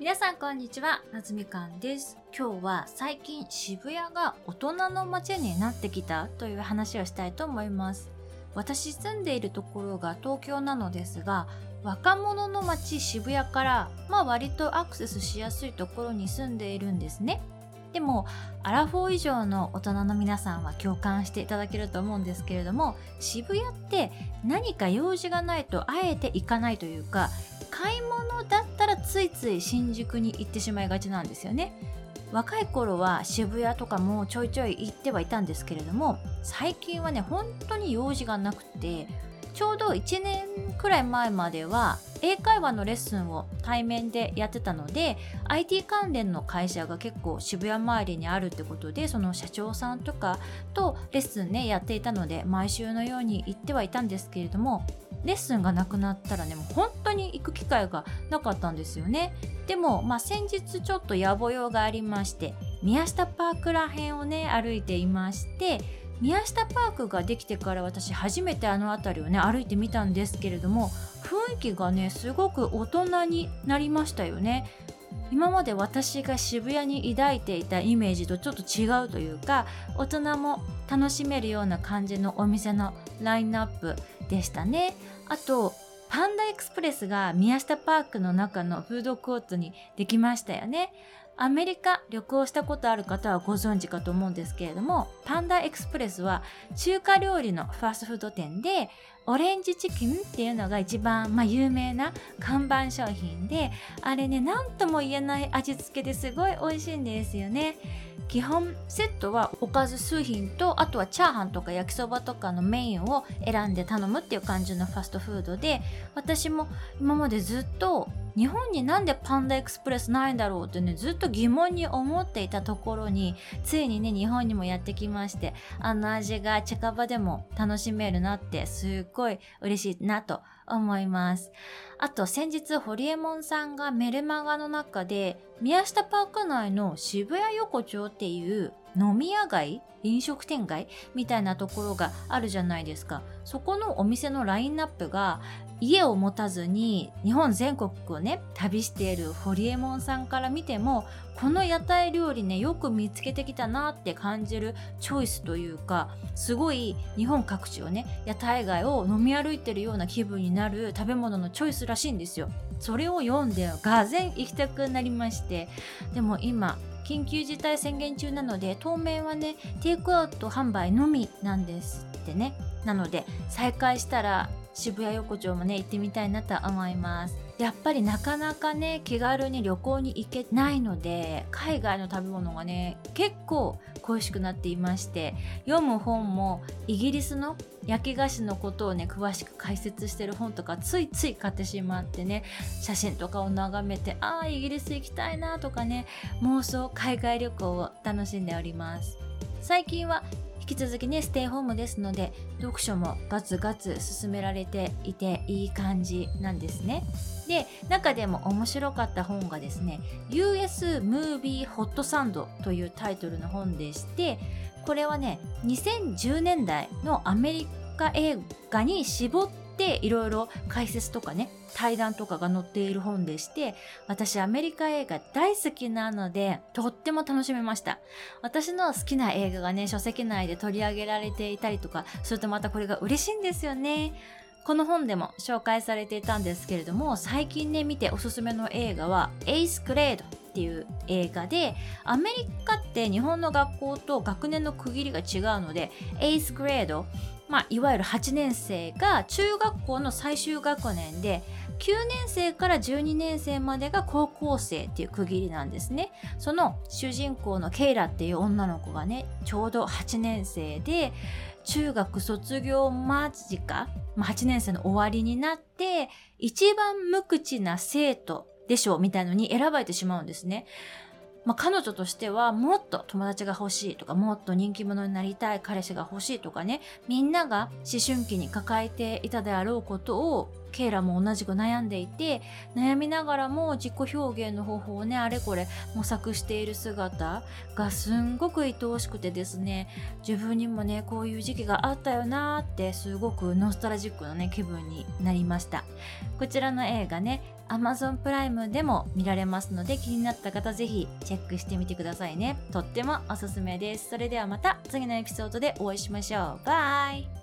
皆さんこんにちは、なつみかんです。今日は最近渋谷が大人の街になってきたという話をしたいと思います。私住んでいるところが東京なのですが、若者の街渋谷から、まあ割とアクセスしやすいところに住んでいるんですね。でも、アラフォー以上の大人の皆さんは共感していただけると思うんですけれども、渋谷って何か用事がないとあえて行かないというか、買い物だついつい新宿に行ってしまいがちなんですよね。若い頃は渋谷とかもちょいちょい行ってはいたんですけれども最近はね本当に用事がなくてちょうど1年くらい前までは英会話のレッスンを対面でやってたので IT 関連の会社が結構渋谷周りにあるってことでその社長さんとかとレッスンねやっていたので毎週のように行ってはいたんですけれどもレッスンがなくなったらねもう本当に行く機会がなかったんですよね。でも、まあ、先日ちょっと野暮用がありまして宮下パークら辺をね歩いていまして宮下パークができてから私初めてあの辺りをね歩いてみたんですけれども雰囲気がねすごく大人になりましたよね。今まで私が渋谷に抱いていたイメージとちょっと違うというか大人も楽しめるような感じのお店のラインナップでしたね。あとパンダエクスプレスが宮下パークの中のフードコートにできましたよね。アメリカ旅行したことある方はご存知かと思うんですけれどもパンダエクスプレスは中華料理のファーストフード店でオレンジチキンっていうのが一番、まあ、有名な看板商品であれね何とも言えない味付けですごい美味しいんですよね。基本セットはおかず数品とあとはチャーハンとか焼きそばとかのメインを選んで頼むっていう感じのファストフードで私も今までずっと日本になんでパンダエクスプレスないんだろうってねずっと疑問に思っていたところについにね日本にもやってきましてあの味が近場でも楽しめるなってすっごい嬉しいなと思います。あと先日ホリエモンさんがメルマガの中で宮下パーク内の渋谷横丁っていう飲み屋街飲食店街みたいなところがあるじゃないですか。そこのお店のラインナップが家を持たずに日本全国をね旅しているホリエモンさんから見てもこの屋台料理ねよく見つけてきたなって感じるチョイスというかすごい日本各地をね屋台街を飲み歩いてるような気分になる食べ物のチョイスらしいんですよ。それを読んでがぜん行きたくなりまして。でも今緊急事態宣言中なので当面はねテイクアウト販売のみなんですってね。なので再開したら渋谷横丁もね行ってみたいなと思います。やっぱりなかなかね気軽に旅行に行けないので海外の食べ物がね結構恋しくなっていまして読む本もイギリスの焼き菓子のことをね詳しく解説してる本とかついつい買ってしまってね写真とかを眺めてああイギリス行きたいなとかね妄想海外旅行を楽しんでおります。最近はき続きねステイホームですので読書もガツガツ進められていていい感じなんですね。で中でも面白かった本がですね US ムービーホットサンドというタイトルの本でしてこれはね2010年代のアメリカ映画に絞っていろいろ解説とかね対談とかが載っている本でして私アメリカ映画大好きなのでとっても楽しめました。私の好きな映画がね書籍内で取り上げられていたりとかするとまたこれが嬉しいんですよね。この本でも紹介されていたんですけれども最近ね見ておすすめの映画は「エイス・グレード」っていう映画でアメリカって日本の学校と学年の区切りが違うのでエイス・グレードまあ、いわゆる8年生が中学校の最終学年で9年生から12年生までが高校生っていう区切りなんですね。その主人公のケイラっていう女の子がね、ちょうど8年生で、中学卒業間近、まあ、8年生の終わりになって、一番無口な生徒でしょうみたいのに選ばれてしまうんですね。まあ、彼女としてはもっと友達が欲しいとかもっと人気者になりたい彼氏が欲しいとかねみんなが思春期に抱えていたであろうことをケイラも同じく悩んでいて悩みながらも自己表現の方法をねあれこれ模索している姿がすんごく愛おしくてですね自分にもねこういう時期があったよなーってすごくノスタルジックなね気分になりました。こちらの映画ね Amazon プライムでも見られますので気になった方ぜひチェックしてみてくださいね。とってもおすすめです。それではまた次のエピソードでお会いしましょう。バイ。